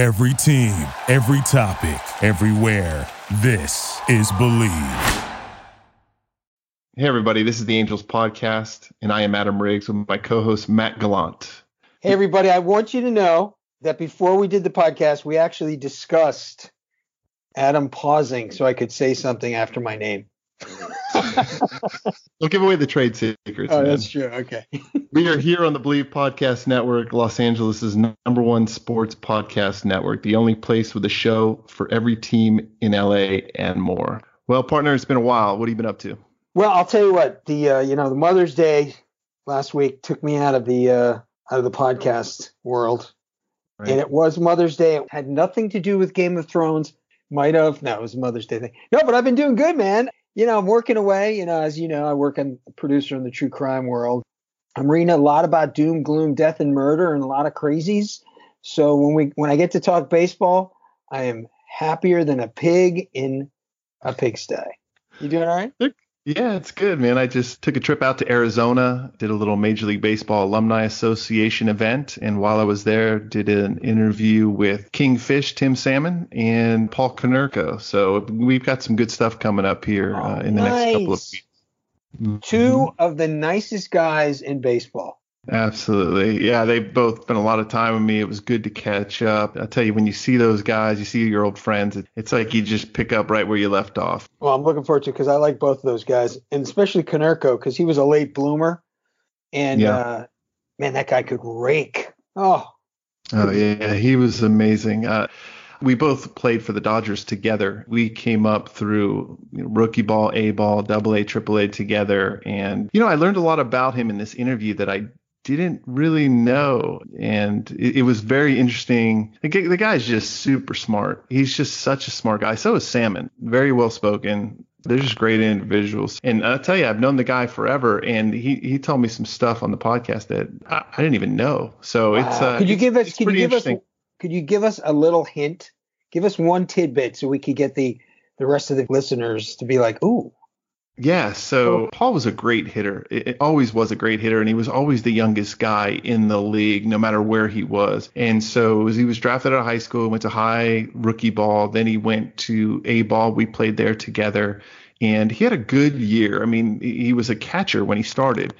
Every team, every topic, everywhere. This is Believe. Hey, everybody, this is the Angels Podcast, and I am Adam Riggs with my co host, Matt Gallant. Hey, everybody, I want you to know that before we did the podcast, we actually discussed Adam pausing so I could say something after my name. Don't give away the trade secrets. Oh, man. that's true. Okay. We are here on the Believe Podcast Network, Los Angeles' number one sports podcast network, the only place with a show for every team in LA and more. Well, partner, it's been a while. What have you been up to? Well, I'll tell you what. The uh, you know the Mother's Day last week took me out of the uh, out of the podcast world, Right. and it was Mother's Day. It had nothing to do with Game of Thrones. Might have. No, it was a Mother's Day thing. No, but I've been doing good, man. You know, I'm working away. You know, as you know, I work on producer in the true crime world. I'm reading a lot about doom, gloom, death, and murder, and a lot of crazies. So when we when I get to talk baseball, I am happier than a pig in a pigsty. You doing all right? Yeah, it's good, man. I just took a trip out to Arizona, did a little Major League Baseball Alumni Association event, and while I was there, did an interview with Kingfish, Tim Salmon, and Paul Konerko. So we've got some good stuff coming up here uh, in the next couple of weeks. Two of the nicest guys in baseball. Absolutely. Yeah, they've both spent a lot of time with me. It was good to catch up. I tell you, when you see those guys, you see your old friends, it's like you just pick up right where you left off. Well, I'm looking forward to because I like both of those guys, and especially Konerko because he was a late bloomer, and Yeah. uh, man, that guy could rake. Oh, Oh yeah, he was amazing. Uh, we both played for the Dodgers together. We came up through you know, rookie ball, A ball, double A, triple A together, and you know I learned a lot about him in this interview that I didn't really know, and it, it was very interesting. The, the guy's just super smart. He's just such a smart guy. So is Salmon. Very well spoken. They're just great individuals. And I'll tell you, I've known the guy forever, and he, he told me some stuff on the podcast that I, I didn't even know. So it's uh, could you give us? Could you give us? Could you give us a little hint? Give us one tidbit so we could get the the rest of the listeners to be like, ooh, Yeah, so Oh. Paul was a great hitter. It, it always was a great hitter, and he was always the youngest guy in the league, no matter where he was. And so as he was drafted out of high school, went to high rookie ball, then he went to A ball. We played there together, and he had a good year. I mean, he he was a catcher when he started,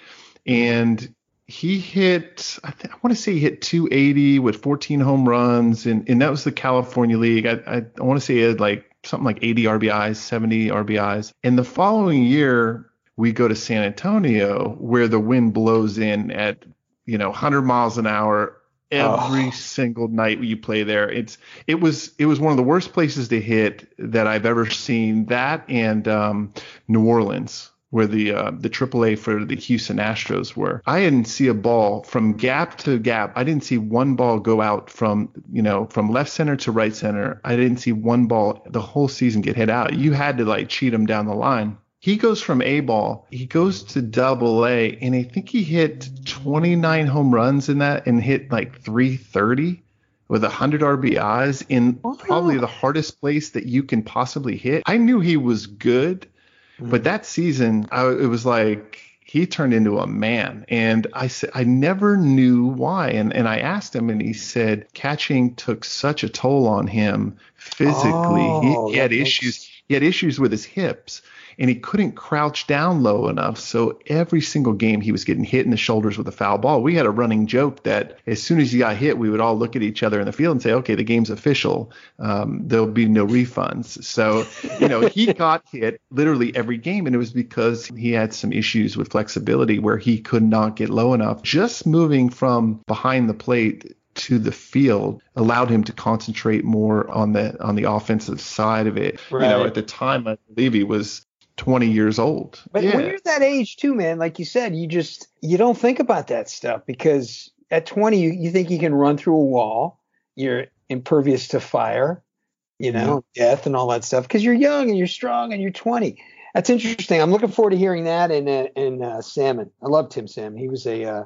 and he hit I, th- I want to say he hit 280 with 14 home runs and, and that was the California League. I, I, I want to say he had like something like 80 RBIs, 70 RBIs. And the following year we go to San Antonio where the wind blows in at you know 100 miles an hour every Oh. single night you play there. It's it was it was one of the worst places to hit that I've ever seen. That and um, New Orleans where the uh, the AAA for the Houston Astros were. I didn't see a ball from gap to gap. I didn't see one ball go out from you know from left center to right center. I didn't see one ball the whole season get hit out. You had to like cheat him down the line. He goes from A ball, he goes to double A, and I think he hit 29 home runs in that and hit like 330 with 100 RBIs in probably the hardest place that you can possibly hit. I knew he was good, but mm. that season, I, it was like he turned into a man. And I said, I never knew why. And, and I asked him, and he said catching took such a toll on him physically. Oh, he, he had makes- issues. He had issues with his hips and he couldn't crouch down low enough. So every single game he was getting hit in the shoulders with a foul ball. We had a running joke that as soon as he got hit, we would all look at each other in the field and say, okay, the game's official. Um, there'll be no refunds. So, you know, he got hit literally every game. And it was because he had some issues with flexibility where he could not get low enough. Just moving from behind the plate to the field allowed him to concentrate more on the on the offensive side of it. You know, at the time I believe he was 20 years old. But yeah. when you're that age too, man, like you said, you just you don't think about that stuff because at 20 you, you think you can run through a wall, you're impervious to fire, you know, death and all that stuff because you're young and you're strong and you're 20. That's interesting. I'm looking forward to hearing that in uh, in uh, Salmon. I love Tim Salmon. He was a uh,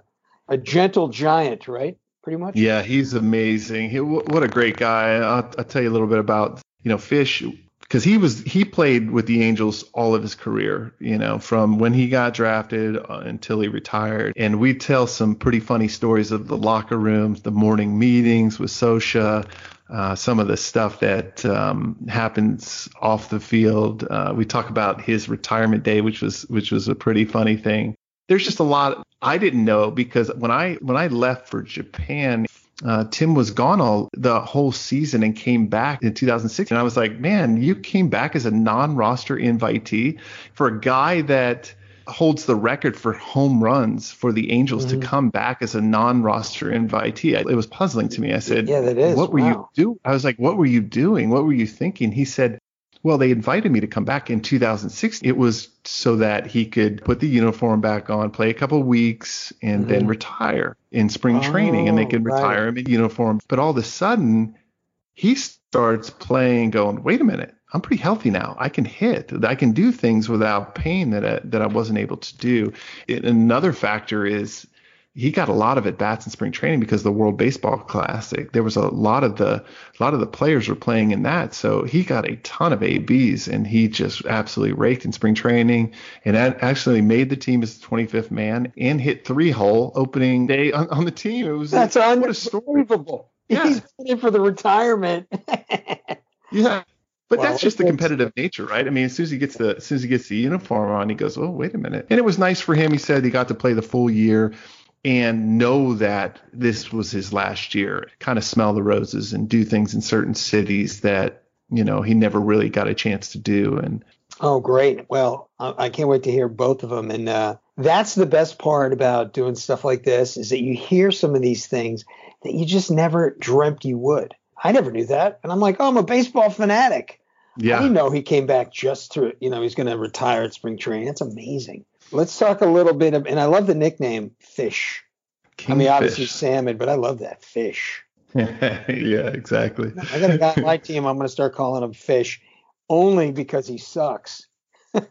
a gentle giant, right? Pretty much. Yeah, he's amazing. He, what a great guy. I'll, I'll tell you a little bit about you know Fish because he was he played with the Angels all of his career. You know, from when he got drafted uh, until he retired. And we tell some pretty funny stories of the locker rooms, the morning meetings with Scioscia. uh, some of the stuff that um, happens off the field. Uh, we talk about his retirement day, which was which was a pretty funny thing. There's just a lot I didn't know because when I when I left for Japan, uh, Tim was gone all the whole season and came back in 2006. And I was like, man, you came back as a non-roster invitee for a guy that holds the record for home runs for the Angels mm-hmm. to come back as a non-roster invitee. It was puzzling to me. I said, "Yeah, that is." What were wow. you do? I was like, "What were you doing? What were you thinking?" He said, "Well, they invited me to come back in 2006. It was so that he could put the uniform back on, play a couple weeks, and mm-hmm. then retire in spring oh, training, and they could retire right. him in uniform." But all of a sudden, he starts playing, going, "Wait a minute." I'm pretty healthy now. I can hit. I can do things without pain that I, that I wasn't able to do. It, another factor is he got a lot of at bats in spring training because the World Baseball Classic. There was a lot of the a lot of the players were playing in that, so he got a ton of ABs and he just absolutely raked in spring training and actually made the team as the 25th man and hit three hole opening day on, on the team. It was that's like, unbelievable. Yeah. He's playing for the retirement. yeah, but well, that's just the competitive nature, right? I mean, as soon as he gets the as soon as he gets the uniform on, he goes, "Oh, wait a minute." And it was nice for him. He said he got to play the full year and know that this was his last year. Kind of smell the roses and do things in certain cities that you know he never really got a chance to do. And oh, great! Well, I can't wait to hear both of them. And uh, that's the best part about doing stuff like this is that you hear some of these things that you just never dreamt you would. I never knew that. And I'm like, oh, I'm a baseball fanatic. Yeah. I didn't know he came back just to, you know, he's going to retire at spring training. That's amazing. Let's talk a little bit of, and I love the nickname Fish. King I mean, obviously fish. salmon, but I love that fish. yeah, exactly. I got a guy on my team. I'm going to start calling him Fish, only because he sucks.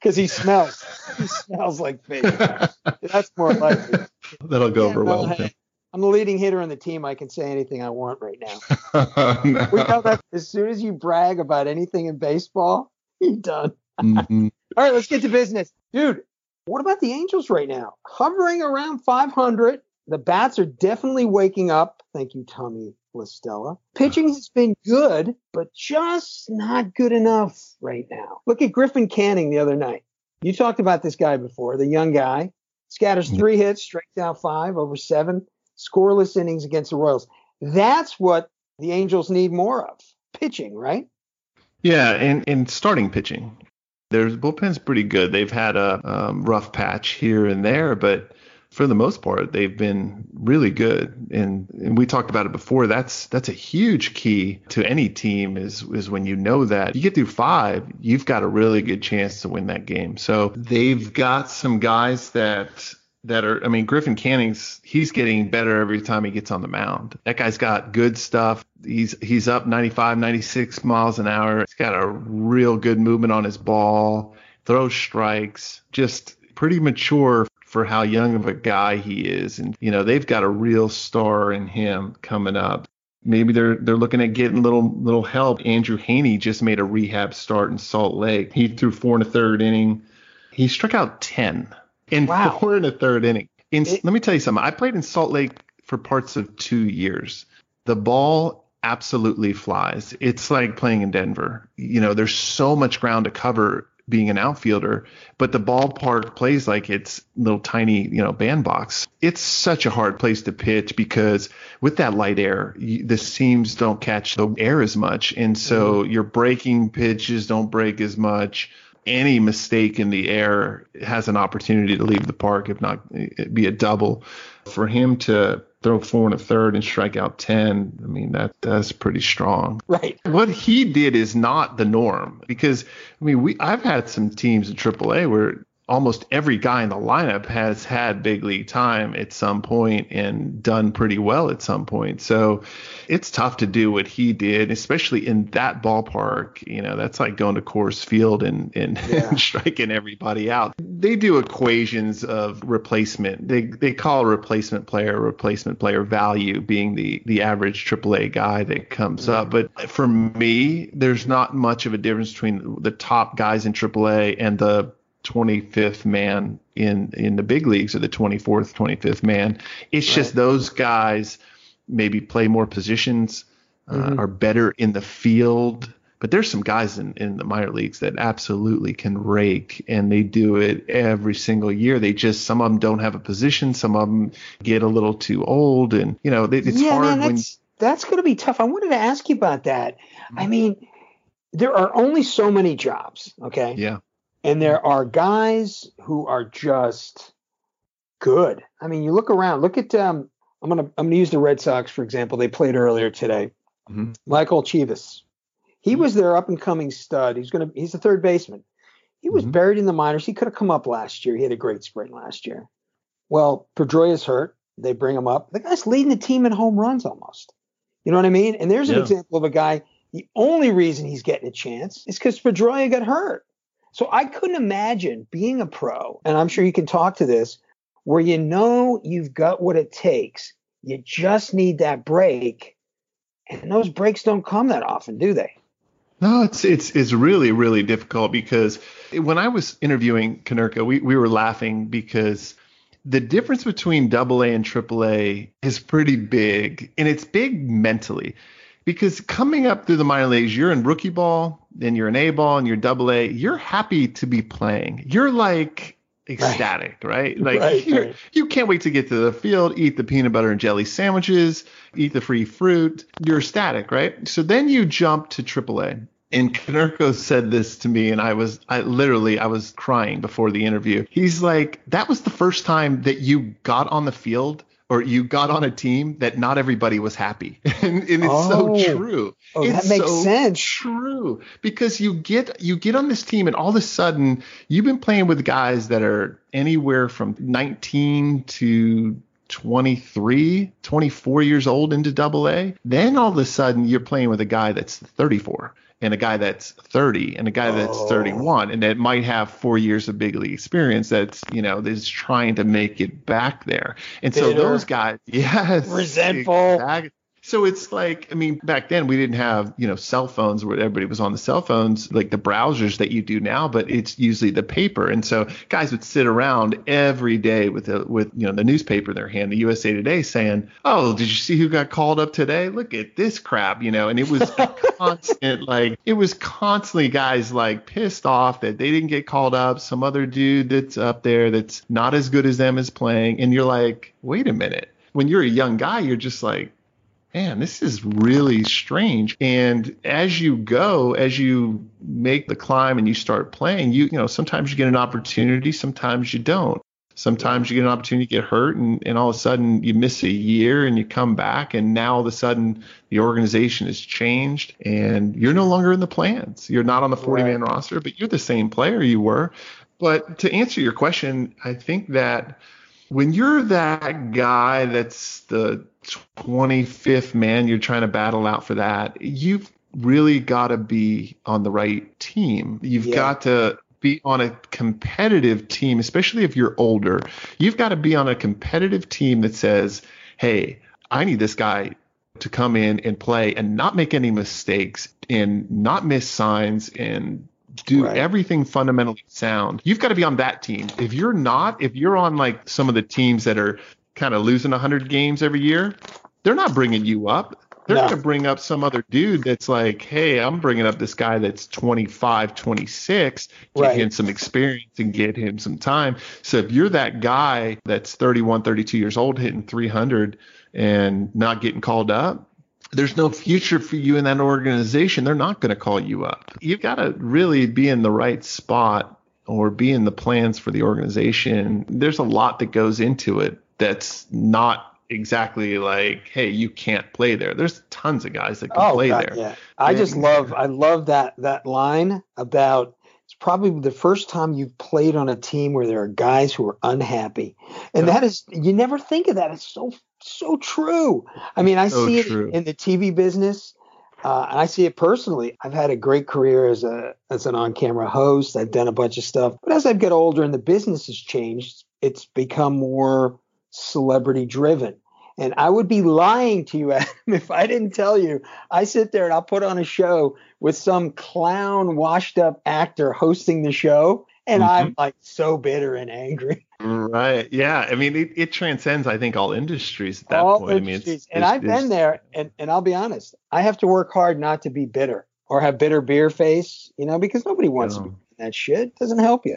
Because he smells. He smells like fish. That's more likely. That'll go yeah, over well. Him. I'm the leading hitter on the team. I can say anything I want right now. no. We know that as soon as you brag about anything in baseball, you're done. Mm-hmm. All right, let's get to business. Dude, what about the Angels right now? Hovering around 500. The bats are definitely waking up. Thank you, Tommy La Stella. Pitching has been good, but just not good enough right now. Look at Griffin Canning the other night. You talked about this guy before, the young guy. Scatters three hits, strikes out five over seven scoreless innings against the Royals. That's what the Angels need more of pitching, right? Yeah, and, and starting pitching. Their bullpen's pretty good. They've had a um, rough patch here and there, but for the most part, they've been really good. And, and we talked about it before. That's that's a huge key to any team is is when you know that you get through five, you've got a really good chance to win that game. So they've got some guys that that are I mean Griffin Canning's he's getting better every time he gets on the mound. That guy's got good stuff. He's he's up 95, 96 miles an hour. He's got a real good movement on his ball, throws strikes, just pretty mature for how young of a guy he is. And you know, they've got a real star in him coming up. Maybe they're they're looking at getting little little help. Andrew Heaney just made a rehab start in Salt Lake. He threw four and a third inning. He struck out ten in wow. four and a third inning. In, it, let me tell you something. I played in Salt Lake for parts of two years. The ball absolutely flies. It's like playing in Denver. You know, there's so much ground to cover being an outfielder, but the ballpark plays like it's little tiny, you know, bandbox. It's such a hard place to pitch because with that light air, you, the seams don't catch the air as much, and so mm-hmm. your breaking pitches don't break as much any mistake in the air has an opportunity to leave the park, if not be a double. For him to throw four and a third and strike out 10, I mean, that that's pretty strong. Right. What he did is not the norm because, I mean, we I've had some teams in AAA where almost every guy in the lineup has had big league time at some point and done pretty well at some point. So it's tough to do what he did, especially in that ballpark. You know, that's like going to Coors Field and, and, yeah. striking everybody out. They do equations of replacement. They they call replacement player replacement player value being the the average AAA guy that comes up. But for me, there's not much of a difference between the top guys in AAA and the 25th man in in the big leagues or the 24th 25th man it's right. just those guys maybe play more positions uh, mm-hmm. are better in the field. But there's some guys in, in the minor leagues that absolutely can rake, and they do it every single year. They just some of them don't have a position, some of them get a little too old, and you know it's yeah, hard man, when that's, that's going to be tough. I wanted to ask you about that. I mm-hmm. mean, there are only so many jobs, okay? Yeah. And there are guys who are just good. I mean, you look around. Look at um, I'm gonna I'm gonna use the Red Sox for example. They played earlier today. Mm-hmm. Michael Chavis. He mm-hmm. was their up and coming stud. He's gonna he's the third baseman. He was mm-hmm. buried in the minors. He could have come up last year. He had a great spring last year. Well, Pedroia's hurt. They bring him up. The guy's leading the team in home runs almost. You know what I mean? And there's an yeah. example of a guy. The only reason he's getting a chance is because Pedroia got hurt. So I couldn't imagine being a pro, and I'm sure you can talk to this, where you know you've got what it takes. You just need that break. And those breaks don't come that often, do they? No, it's it's it's really really difficult because when I was interviewing Konerko, we we were laughing because the difference between double A and triple A is pretty big, and it's big mentally because coming up through the minor leagues, you're in rookie ball, then you're an A ball, and you're double A. You're happy to be playing. You're like ecstatic, right? right? Like right, right. you can't wait to get to the field, eat the peanut butter and jelly sandwiches, eat the free fruit. You're ecstatic, right? So then you jump to AAA. And Konerko said this to me, and I was, I literally, I was crying before the interview. He's like, that was the first time that you got on the field or you got on a team that not everybody was happy. and, and, it's oh. so true. Oh, it's that makes so sense. True. Because you get you get on this team and all of a sudden you've been playing with guys that are anywhere from 19 to 23, 24 years old into double A. Then all of a sudden you're playing with a guy that's 34 and a guy that's 30 and a guy that's oh. 31 and that might have four years of big league experience that's you know is trying to make it back there and Bitter. so those guys yes resentful exactly, so it's like, I mean, back then we didn't have, you know, cell phones where everybody was on the cell phones, like the browsers that you do now, but it's usually the paper. And so guys would sit around every day with the, with, you know, the newspaper in their hand, the USA Today saying, Oh, did you see who got called up today? Look at this crap, you know, and it was constant, like, it was constantly guys like pissed off that they didn't get called up. Some other dude that's up there that's not as good as them is playing. And you're like, wait a minute. When you're a young guy, you're just like, man, this is really strange. And as you go, as you make the climb and you start playing, you, you know, sometimes you get an opportunity, sometimes you don't. Sometimes you get an opportunity to get hurt, and, and all of a sudden you miss a year and you come back, and now all of a sudden the organization has changed and you're no longer in the plans. You're not on the 40 man right. roster, but you're the same player you were. But to answer your question, I think that when you're that guy that's the 25th man, you're trying to battle out for that, you've really got to be on the right team. You've yeah. got to be on a competitive team, especially if you're older. You've got to be on a competitive team that says, hey, I need this guy to come in and play and not make any mistakes and not miss signs and do right. everything fundamentally sound. You've got to be on that team. If you're not, if you're on like some of the teams that are kind of losing 100 games every year, they're not bringing you up. They're no. going to bring up some other dude that's like, hey, I'm bringing up this guy that's 25, 26, get right. him some experience and get him some time. So if you're that guy that's 31, 32 years old hitting 300 and not getting called up, there's no future for you in that organization. They're not going to call you up. You've got to really be in the right spot or be in the plans for the organization. There's a lot that goes into it that's not exactly like, hey, you can't play there. There's tons of guys that can oh, play God, there. Yeah. I just love I love that that line about it's probably the first time you've played on a team where there are guys who are unhappy. And yeah. that is you never think of that. It's so so true. I mean, I so see true. it in the TV business. Uh, and I see it personally. I've had a great career as a as an on-camera host. I've done a bunch of stuff, but as I get older and the business has changed, it's become more celebrity driven. And I would be lying to you, Adam, if I didn't tell you. I sit there and I'll put on a show with some clown, washed up actor hosting the show, and mm-hmm. I'm like so bitter and angry. Right. Yeah. I mean, it, it transcends, I think, all industries at that all point. I mean, industries. and I've been there, and, and I'll be honest, I have to work hard not to be bitter or have bitter beer face, you know, because nobody wants to be that shit. It doesn't help you.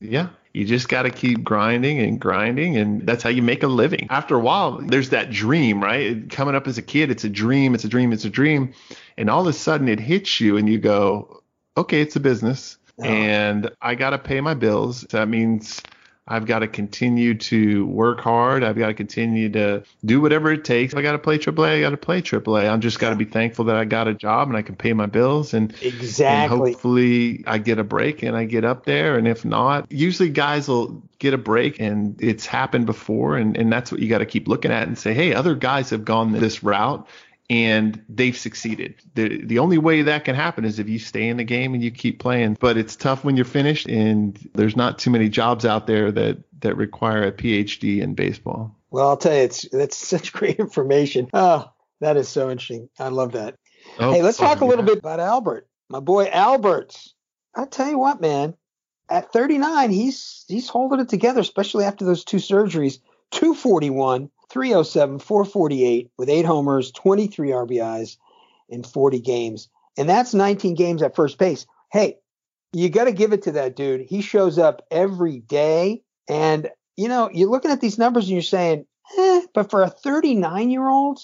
Yeah. You just got to keep grinding and grinding, and that's how you make a living. After a while, there's that dream, right? Coming up as a kid, it's a dream, it's a dream, it's a dream. And all of a sudden it hits you, and you go, okay, it's a business, oh. and I got to pay my bills. That means I've got to continue to work hard. I've got to continue to do whatever it takes. If I got to play AAA. I got to play AAA. I'm just got to be thankful that I got a job and I can pay my bills and exactly. And hopefully I get a break and I get up there. And if not, usually guys will get a break and it's happened before. And, and that's what you got to keep looking at and say, hey, other guys have gone this route and they've succeeded. The the only way that can happen is if you stay in the game and you keep playing. But it's tough when you're finished and there's not too many jobs out there that that require a PhD in baseball. Well, I'll tell you, it's that's such great information. Oh, that is so interesting. I love that. Oh, hey, let's oh, talk oh, a little yeah. bit about Albert, my boy Albert. I tell you what, man, at 39, he's he's holding it together, especially after those two surgeries. 241 307, 448 with eight homers, 23 RBIs in 40 games. And that's 19 games at first base. Hey, you got to give it to that dude. He shows up every day. And, you know, you're looking at these numbers and you're saying, eh, but for a 39 year old,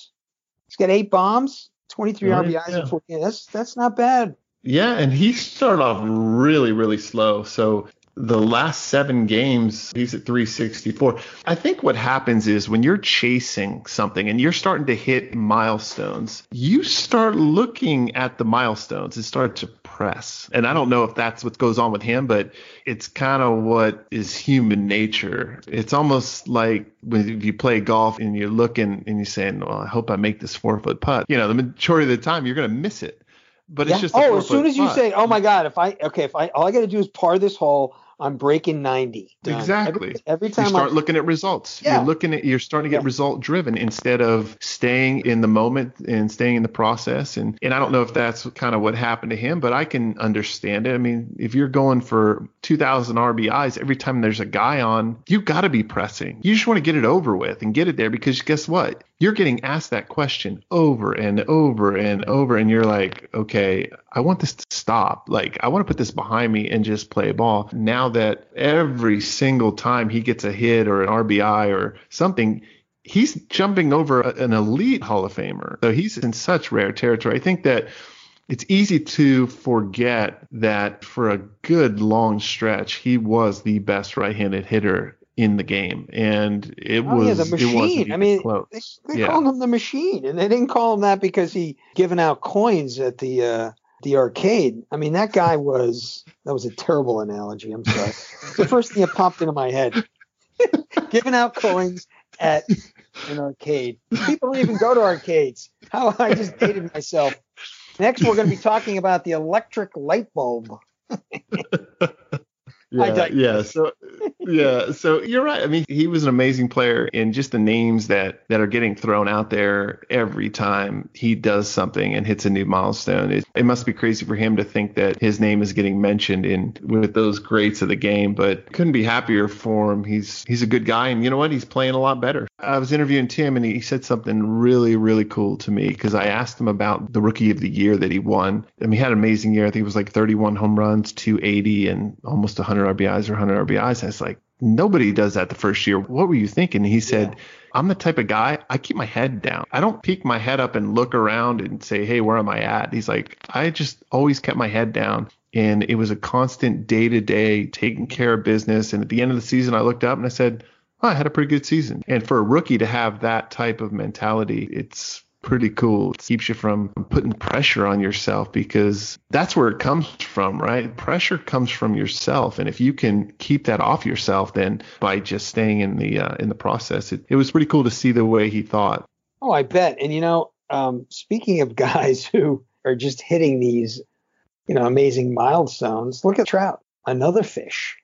he's got eight bombs, 23 right, RBIs yeah. in 40 games. That's, that's not bad. Yeah, and he started off really, really slow. So the last seven games, he's at 364. I think what happens is when you're chasing something and you're starting to hit milestones, you start looking at the milestones and start to press. And I don't know if that's what goes on with him, but it's kind of what is human nature. It's almost like when you play golf and you're looking and you're saying, well, I hope I make this four foot putt. You know, the majority of the time you're going to miss it but yeah. it's just oh as soon as you say oh my god if i okay if i all i got to do is par this hole I'm breaking 90. Done. Exactly. Every, every time you start I'm, looking at results, yeah. you're looking at you're starting to get yeah. result driven instead of staying in the moment and staying in the process. And and I don't know if that's kind of what happened to him, but I can understand it. I mean, if you're going for 2,000 RBIs every time there's a guy on, You've got to be pressing. You just want to get it over with and get it there because guess what? You're getting asked that question over and over and over, and you're like, okay, I want this to stop. Like, I want to put this behind me and just play ball. Now that every single time he gets a hit or an RBI or something, he's jumping over an elite Hall of Famer. So he's in such rare territory. I think that it's easy to forget that for a good long stretch, he was the best right handed hitter in the game, and it oh, was yeah, the machine. I mean, close. they, they yeah. called him the machine, and they didn't call him that because he given out coins at the uh, the arcade. I mean, that guy was that was a terrible analogy. I'm sorry. the first thing that popped into my head. Giving out coins at an arcade. People don't even go to arcades. How I just dated myself. Next, we're going to be talking about the electric light bulb. yeah, yeah. So yeah, so you're right. I mean, he was an amazing player, and just the names that that are getting thrown out there every time he does something and hits a new milestone. It, it must be crazy for him to think that his name is getting mentioned in with those greats of the game. But couldn't be happier for him. He's he's a good guy, and you know what? He's playing a lot better. I was interviewing Tim, and he said something really really cool to me because I asked him about the Rookie of the Year that he won. I mean, he had an amazing year. I think it was like 31 home runs, 280, and almost 100 RBIs or 100 RBIs. I was like, nobody does that the first year. What were you thinking? he said, yeah. I'm the type of guy, I keep my head down. I don't peek my head up and look around and say, hey, where am I at? He's like, I just always kept my head down. And it was a constant day to day taking care of business. And at the end of the season, I looked up and I said, oh, I had a pretty good season. And for a rookie to have that type of mentality, it's pretty cool. It keeps you from putting pressure on yourself because that's where it comes from, right? Pressure comes from yourself, and if you can keep that off yourself, then by just staying in the uh, in the process, it, it was pretty cool to see the way he thought. Oh, I bet. And you know, um, speaking of guys who are just hitting these, you know, amazing milestones, look at Trout, another fish.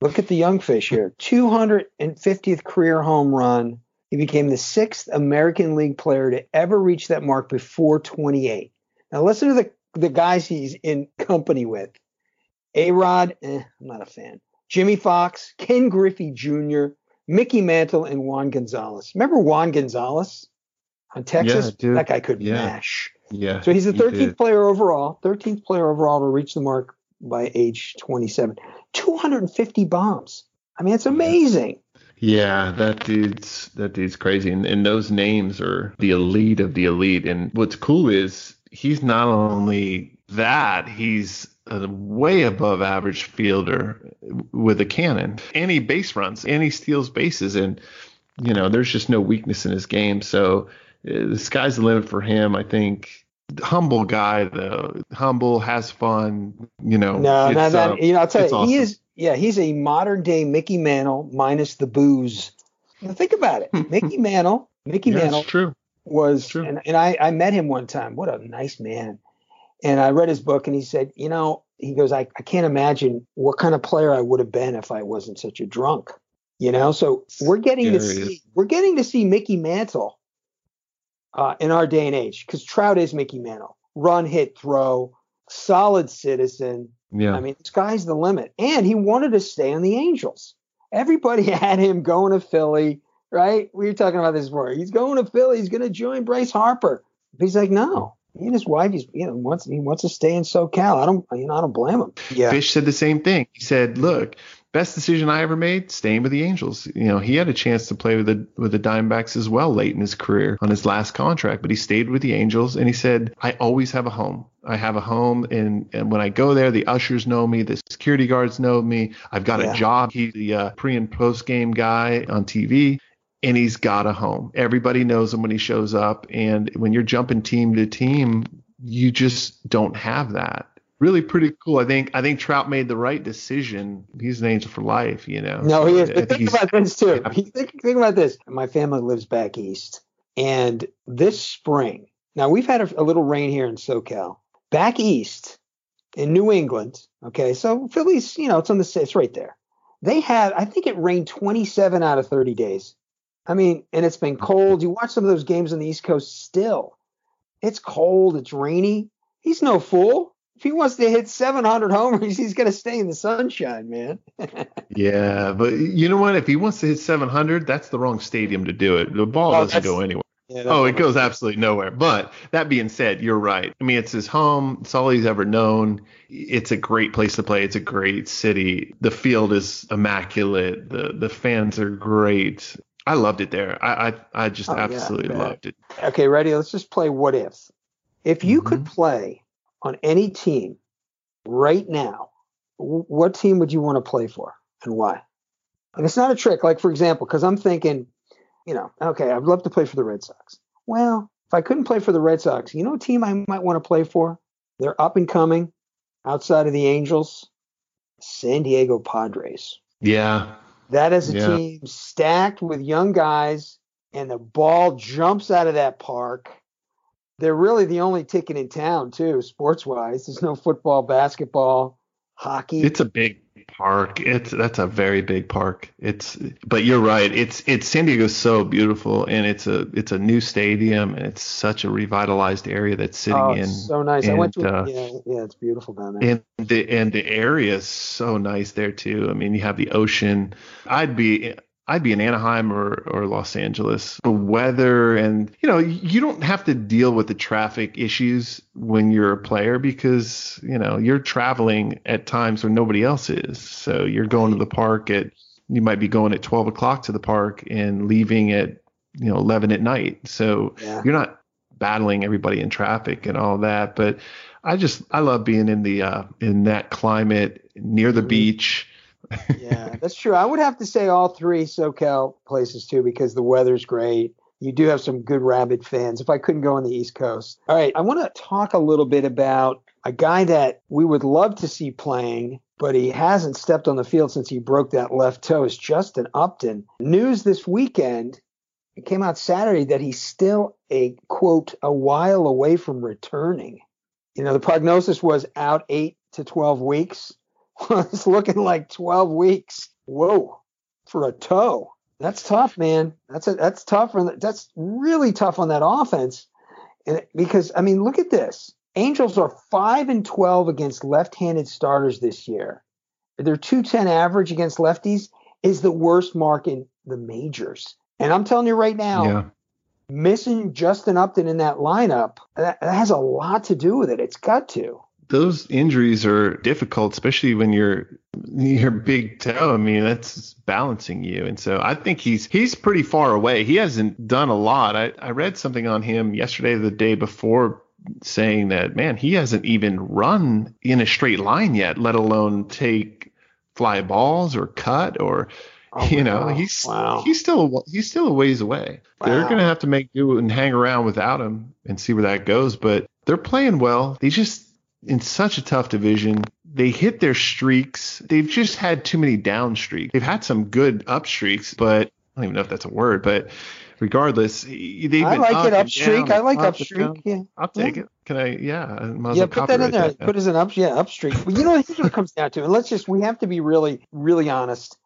Look at the young fish here, 250th career home run he became the sixth American League player to ever reach that mark before 28. Now listen to the, the guys he's in company with. A Rod, eh, I'm not a fan. Jimmie Foxx, Ken Griffey Jr., Mickey Mantle, and Juan Gonzalez. Remember Juan Gonzalez on Texas? Yeah, dude. that guy could Yeah. mash. Yeah. So he's the 13th did. player overall, 13th player overall to reach the mark by age 27. 250 bombs. I mean, it's amazing. Yeah, that dude's that dude's crazy, and, and those names are the elite of the elite. And what's cool is he's not only that, he's a way above average fielder with a cannon, and he base runs, and he steals bases, and you know there's just no weakness in his game. So uh, the sky's the limit for him. I think. Humble guy though, humble, has fun. You know, No, no, uh, you know, I'll tell you, it's he is, yeah, he's a modern day Mickey Mantle minus the booze. Now, think about it. Mickey Mantle, Mickey Yeah, Mantle true. was, True. and, and I, I met him one time. What a nice man. And I read his book and he said, you know, he goes, I, I can't imagine what kind of player I would have been if I wasn't such a drunk. You know, so we're getting to see we're getting to see Mickey Mantle uh, in our day and age because Trout is Mickey Mantle. Run, hit, throw, solid citizen. Yeah. I mean, the sky's the limit. And he wanted to stay on the Angels. Everybody had him going to Philly, right? We were talking about this before. He's going to Philly. He's going to join Bryce Harper. He's like, no. He and his wife, he's you know wants he wants to stay in SoCal. I don't you know I don't blame him. Yeah, Fish said the same thing. He said, "Look, best decision I ever made, staying with the Angels. You know, he had a chance to play with the with the Diamondbacks as well late in his career on his last contract, but he stayed with the Angels and he said, "I always have a home. I have a home and and when I go there, the ushers know me, the security guards know me. I've got Yeah. a job. He's the uh, pre and post game guy on TV." And he's got a home. Everybody knows him when he shows up. And when you're jumping team to team, you just don't have that really pretty cool. I think I think Trout made the right decision. He's an angel for life, you know. No, he is. But think about this too. yeah. Think, think about this. My family lives back east, and this spring, now we've had a, a little rain here in SoCal. Back east in New England, okay, so Philly's, you know, it's on the it's right there. They had, I think it rained 27 out of 30 days. I mean, and it's been cold. You watch some of those games on the East Coast still. It's cold, it's rainy. He's no fool. If he wants to hit 700 homers, he's going to stay in the sunshine, man. yeah, but you know what? If he wants to hit 700, that's the wrong stadium to do it. The ball Oh, doesn't go anywhere. Yeah, Oh, it goes absolutely nowhere. But that being said, you're right. I mean, it's his home. It's all he's ever known. It's a great place to play. It's a great city. The field is immaculate. The the fans are great. I loved it there. I I, I just Oh, absolutely bet. loved it. Okay, ready? Let's just play what if. If you could Mhm. play on any team right now, what team would you want to play for and why? And it's not a trick. Like, for example, because I'm thinking, you know, okay, I'd love to play for the Red Sox. Well, if I couldn't play for the Red Sox, you know, a team I might want to play for? They're up and coming outside of the Angels, San Diego Padres. Yeah. That is a Yeah. team stacked with young guys, and the ball jumps out of that park. They're really the only ticket in town, too, sports wise. There's no football, basketball, hockey. It's a big park. It's that's a very big park. It's but you're right. It's it's San Diego's so beautiful and it's a it's a new stadium and it's such a revitalized area that's sitting oh, in so nice. I went to uh, yeah, yeah, it's beautiful down there. and the and the area is so nice there too. I mean, you have the ocean. I'd be I'd be in Anaheim or, or Los Angeles. The weather and you know you don't have to deal with the traffic issues when you're a player because you know you're traveling at times when nobody else is. So you're going to the park at you might be going at 12 o'clock to the park and leaving at you know 11 at night. So yeah. you're not battling everybody in traffic and all that but i just i love being in the uh in that climate near the Mhm. beach yeah, that's true. I would have to say all three SoCal places too because the weather's great. You do have some good Rabbit fans. If I couldn't go on the East Coast, all right. I want to talk a little bit about a guy that we would love to see playing, but he hasn't stepped on the field since he broke that left toe. Is Justin Upton. News this weekend. It came out Saturday that he's still a quote a while away from returning. You know, the prognosis was out eight to twelve weeks. It's looking like 12 weeks. Whoa, for a toe. That's tough, man. That's a, that's tough. On the, that's really tough on that offense. And because I mean, look at this. Angels are five and 12 against left-handed starters this year, their 210 average against lefties is the worst mark in the majors. And I'm telling you right now, Yeah. missing Justin Upton in that lineup, that, that has a lot to do with it. It's got to. Those injuries are difficult, especially when you're your big toe. I mean, that's balancing you, and so I think he's he's pretty far away. He hasn't done a lot. I, I read something on him yesterday, the day before, saying that man, he hasn't even run in a straight line yet, let alone take fly balls or cut or. Oh, you know, wow. he's Wow. he's still he's still a ways away. They're gonna have to make do and hang around without him and see where that goes. But they're playing well. They just in such a tough division. They hit their streaks. They've just had too many down streaks. They've had some good up streaks, but I don't even know if that's a word. But regardless, they've been I like up it up streak. I like up streak. Yeah. I'll take Yeah. it. Can I? Yeah, I might Yeah, put that in there. that. Put as an up, yeah, up streak. But you know, here's what it comes down to. And let's just, we have to be really, really honest.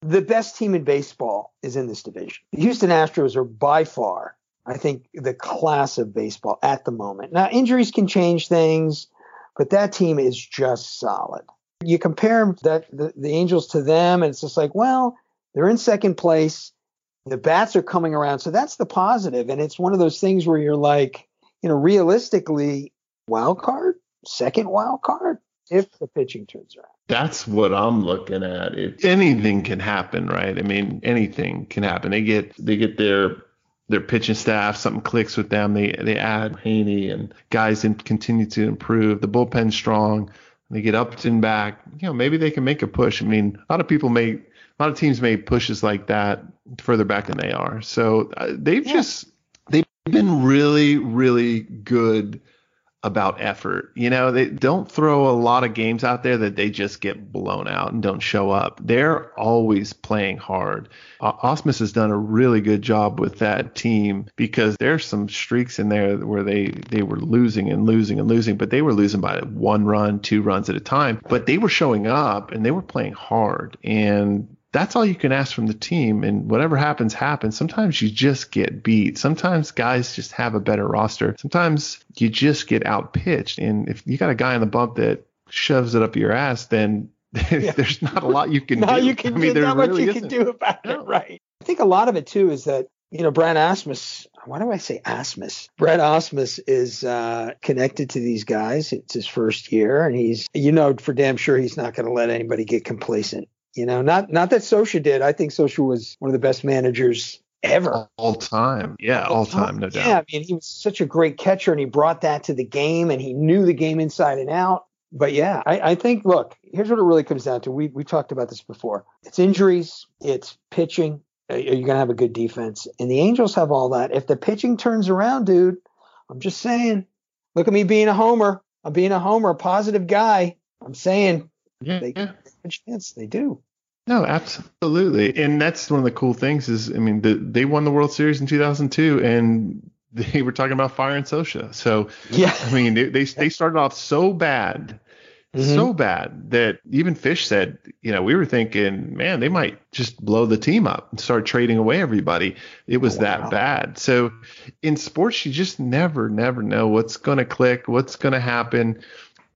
The best team in baseball is in this division. The Houston Astros are by far, I think, the class of baseball at the moment. Now, injuries can change things, but that team is just solid. You compare that the, the Angels to them, and it's just like, well, they're in second place. The bats are coming around, so that's the positive. And it's one of those things where you're like, you know, realistically, wild card, second wild card, if the pitching turns around. That's what I'm looking at. It, anything can happen, right? I mean, anything can happen. They get they get their their pitching staff, something clicks with them. They they add Heaney and guys and continue to improve. The bullpen's strong. They get Upton back. You know, maybe they can make a push. I mean, a lot of people make a lot of teams made pushes like that further back than they are. So uh, they've Yeah. just they've been really really good about effort. You know, they don't throw a lot of games out there that they just get blown out and don't show up. They're always playing hard. Uh, Ausmus has done a really good job with that team because there's some streaks in there where they they were losing and losing and losing, but they were losing by one run, two runs at a time. But they were showing up and they were playing hard and that's all you can ask from the team. And whatever happens, happens. Sometimes you just get beat. Sometimes guys just have a better roster. Sometimes you just get out pitched. And if you got a guy on the bump that shoves it up your ass, then there's not a lot you can do. you can I mean, do not much you can isn't. do about No. it, right? I think a lot of it too is that you know Brad Asmus. Why do I say Asmus? Brad Asmus is uh, connected to these guys. It's his first year, and he's you know for damn sure he's not going to let anybody get complacent. You know, not not that Scioscia did. I think Scioscia was one of the best managers ever. all time. Yeah, all time, no doubt. Yeah, I mean, he was such a great catcher, and he brought that to the game, and he knew the game inside and out. But yeah, I, I think look, here's what it really comes down to. We we talked about this before. It's injuries, it's pitching. Are you going to have a good defense? And the Angels have all that. If the pitching turns around, dude, I'm just saying. Look at me being a homer. I'm being a homer, a positive guy. I'm saying Yeah, They- yeah. a chance. They do. No, absolutely. And that's one of the cool things is, I mean, the, they won the World Series in 2002 and they were talking about firing Scioscia. So, Yeah. I mean, they, they, they started off so bad, Mhm. so bad that even Fish said, you know, we were thinking, man, they might just blow the team up and start trading away everybody. It was Oh, wow. that bad. So in sports, you just never, never know what's going to click, what's going to happen.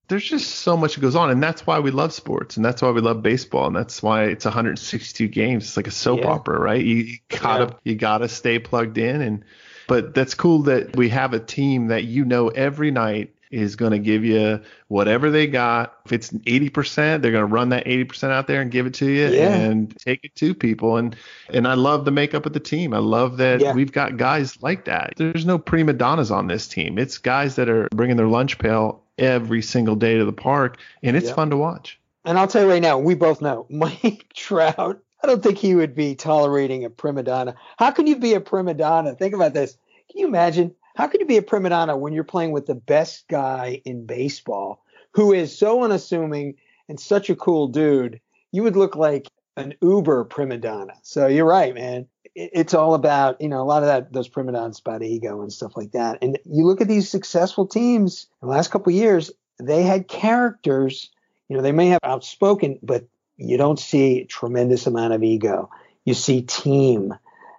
There's just so much that goes on, and that's why we love sports, and that's why we love baseball, and that's why it's 162 games. It's like a soap Yeah. opera, right? You, you gotta, Yeah. you gotta stay plugged in, and but that's cool that we have a team that you know every night is going to give you whatever they got. If it's 80%, they're going to run that 80% out there and give it to you Yeah. and take it to people. And and I love the makeup of the team. I love that Yeah. we've got guys like that. There's no prima donnas on this team. It's guys that are bringing their lunch pail every single day to the park, and it's Yeah. fun to watch. And I'll tell you right now, we both know Mike Trout. I don't think he would be tolerating a prima donna. How can you be a prima donna? Think about this. Can you imagine? How can you be a prima donna when you're playing with the best guy in baseball, who is so unassuming and such a cool dude? You would look like an uber prima donna. So you're right, man. It- It's all about, you know, a lot of that, those prima donnas about ego and stuff like that. And you look at these successful teams in the last couple of years, they had characters you know they may have outspoken but you don't see a tremendous amount of ego you see team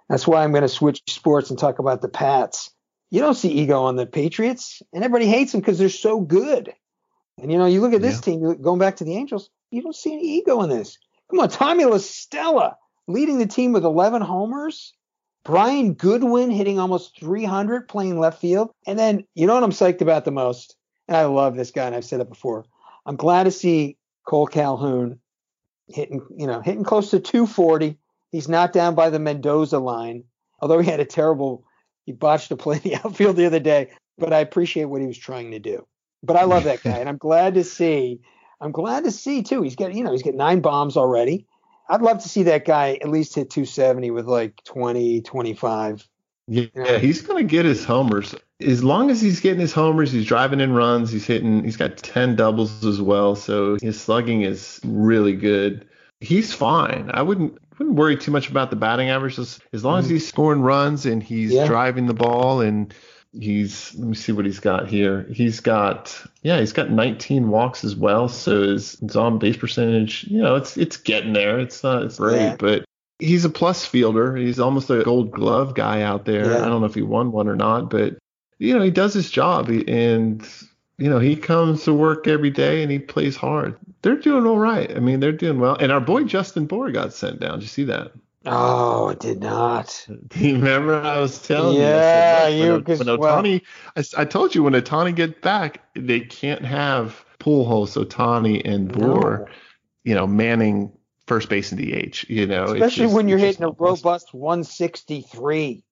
that's why i'm going to switch sports and talk about the pats you don't see ego on the patriots and everybody hates them because they're so good and you know you look at this Yeah. team going back to the angels you don't see any ego in this. Come on, Tommy La Stella leading the team with 11 homers. Brian Goodwin hitting almost 300 playing left field. And then, you know what I'm psyched about the most? And I love this guy, and I've said it before. I'm glad to see Cole Calhoun hitting, you know, hitting close to 240. He's not down by the Mendoza line, although he had a terrible, he botched a play in the outfield the other day. But I appreciate what he was trying to do. But I love that guy, and I'm glad to see. I'm glad to see too. He's got, you know, he's got nine bombs already. I'd love to see that guy at least hit 270 with like 20, 25. Yeah, he's going to get his homers. As long as he's getting his homers, he's driving in runs, he's hitting, he's got 10 doubles as well. So his slugging is really good. He's fine. I wouldn't wouldn't worry too much about the batting average as, as long as mm-hmm. he's scoring runs and he's yeah. driving the ball and he's let me see what he's got here. He's got yeah, he's got 19 walks as well. So his, his on base percentage, you know, it's it's getting there. It's not it's great, yeah. but he's a plus fielder. He's almost a gold glove guy out there. Yeah. I don't know if he won one or not, but you know, he does his job and you know, he comes to work every day and he plays hard. They're doing all right. I mean, they're doing well. And our boy Justin Bour got sent down. Did you see that? Oh, it did not. Do you remember I was telling yeah, you? Yeah, you. When, when Ohtani, well, I, I, told you when Ohtani get back, they can't have Pujols, Ohtani, and Bour, no. you know, manning first base and DH. You know, especially just, when you're hitting a robust 163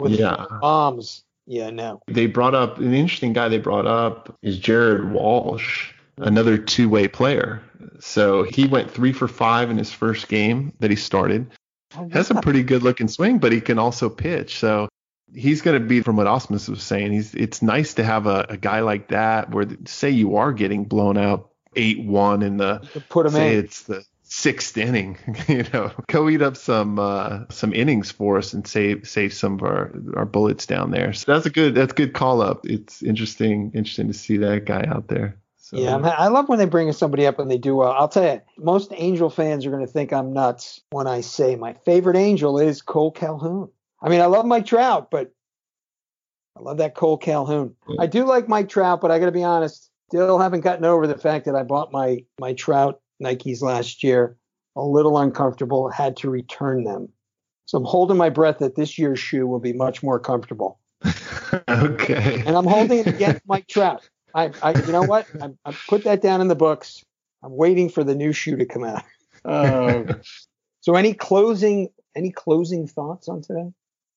with yeah. bombs. Yeah, no. They brought up an interesting guy. They brought up is Jared Walsh, another two-way player. So he went three for five in his first game that he started. Oh, has a pretty good looking swing, but he can also pitch. So he's going to be, from what Ausmus was saying, he's it's nice to have a, a guy like that where say you are getting blown out eight one in the put him say in. it's the sixth inning, you know, go eat up some uh, some innings for us and save save some of our, our bullets down there. So that's a good that's a good call up. It's interesting interesting to see that guy out there. So, yeah, I love when they bring somebody up and they do well. I'll tell you, most Angel fans are going to think I'm nuts when I say my favorite Angel is Cole Calhoun. I mean, I love Mike Trout, but I love that Cole Calhoun. Yeah. I do like Mike Trout, but I got to be honest, still haven't gotten over the fact that I bought my my Trout Nikes last year, a little uncomfortable, had to return them. So I'm holding my breath that this year's shoe will be much more comfortable. okay. And I'm holding it against Mike Trout. I, I you know what? I, I put that down in the books. I'm waiting for the new shoe to come out. Uh, so any closing any closing thoughts on today?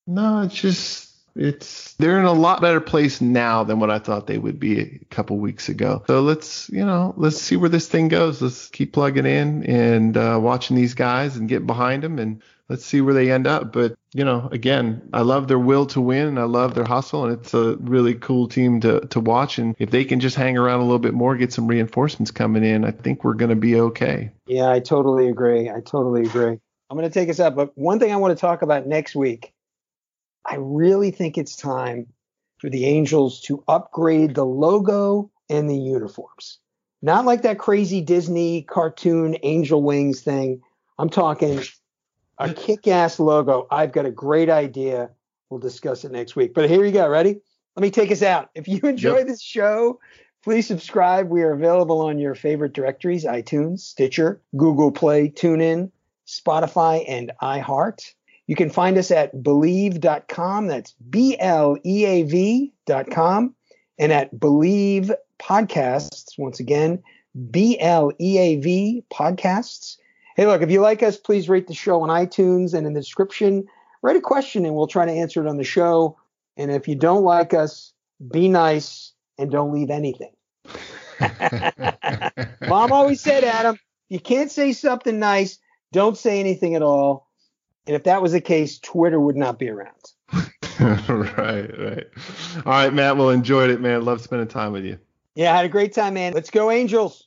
No, it's just it's they're in a lot better place now than what I thought they would be a couple weeks ago. So let's you know let's see where this thing goes. Let's keep plugging in and uh, watching these guys and get behind them and let's see where they end up. But you know, again, I love their will to win and I love their hustle and it's a really cool team to to watch. And if they can just hang around a little bit more, get some reinforcements coming in, I think we're going to be okay. Yeah, I totally agree. I totally agree. I'm going to take us up, but one thing I want to talk about next week, I really think it's time for the Angels to upgrade the logo and the uniforms. Not like that crazy Disney cartoon angel wings thing. I'm talking a kick-ass logo. I've got a great idea. We'll discuss it next week. But here you go. Ready? Let me take us out. If you enjoy yep. this show, please subscribe. We are available on your favorite directories: iTunes, Stitcher, Google Play, TuneIn, Spotify, and iHeart. You can find us at bleav.com. That's B L E A V.com. And at Bleav Podcasts, once again, B L E A V Podcasts. Hey, look, if you like us, please rate the show on iTunes and in the description, write a question and we'll try to answer it on the show. And if you don't like us, be nice and don't leave anything. Mom always said, Adam, you can't say something nice, don't say anything at all. And if that was the case, Twitter would not be around. right, right. All right, Matt. Well, enjoyed it, man. Love spending time with you. Yeah, I had a great time, man. Let's go, Angels.